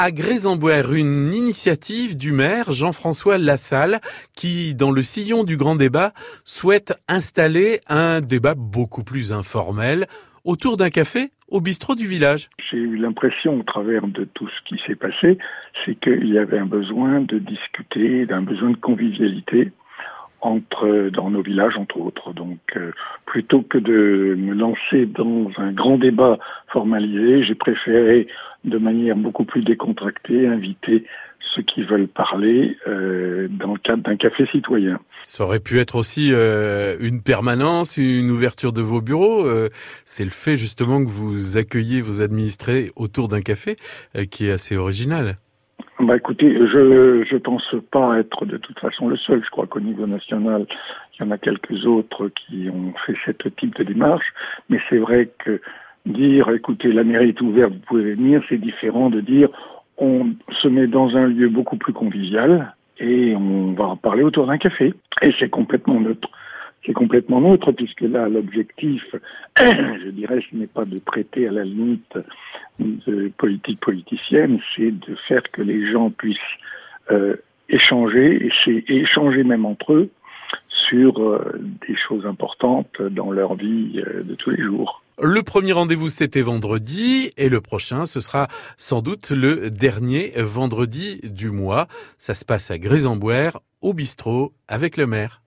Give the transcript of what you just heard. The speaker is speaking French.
à une initiative du maire Jean-François Lassalle qui, dans le sillon du grand débat, souhaite installer un débat beaucoup plus informel autour d'un café au bistrot du village. J'ai eu l'impression, au travers de tout ce qui s'est passé, c'est qu'il y avait un besoin de discuter, d'un besoin de convivialité entre dans nos villages entre autres. Donc euh, plutôt que de me lancer dans un grand débat formalisé, j'ai préféré de manière beaucoup plus décontractée inviter ceux qui veulent parler euh, dans le cadre d'un café citoyen. Ça aurait pu être aussi euh, une permanence, une ouverture de vos bureaux. Euh, c'est le fait justement que vous accueillez vos administrés autour d'un café euh, qui est assez original. Bah écoutez, je je pense pas être de toute façon le seul. Je crois qu'au niveau national, il y en a quelques autres qui ont fait ce type de démarche. Mais c'est vrai que dire, écoutez, la mairie est ouverte, vous pouvez venir, c'est différent de dire, on se met dans un lieu beaucoup plus convivial et on va parler autour d'un café. Et c'est complètement neutre. C'est complètement neutre puisque là, l'objectif, je dirais, ce n'est pas de prêter à la limite politique politicienne, c'est de faire que les gens puissent euh, échanger, et, échanger même entre eux sur euh, des choses importantes dans leur vie euh, de tous les jours. Le premier rendez-vous, c'était vendredi, et le prochain, ce sera sans doute le dernier vendredi du mois. Ça se passe à Grézemboire, au bistrot, avec le maire.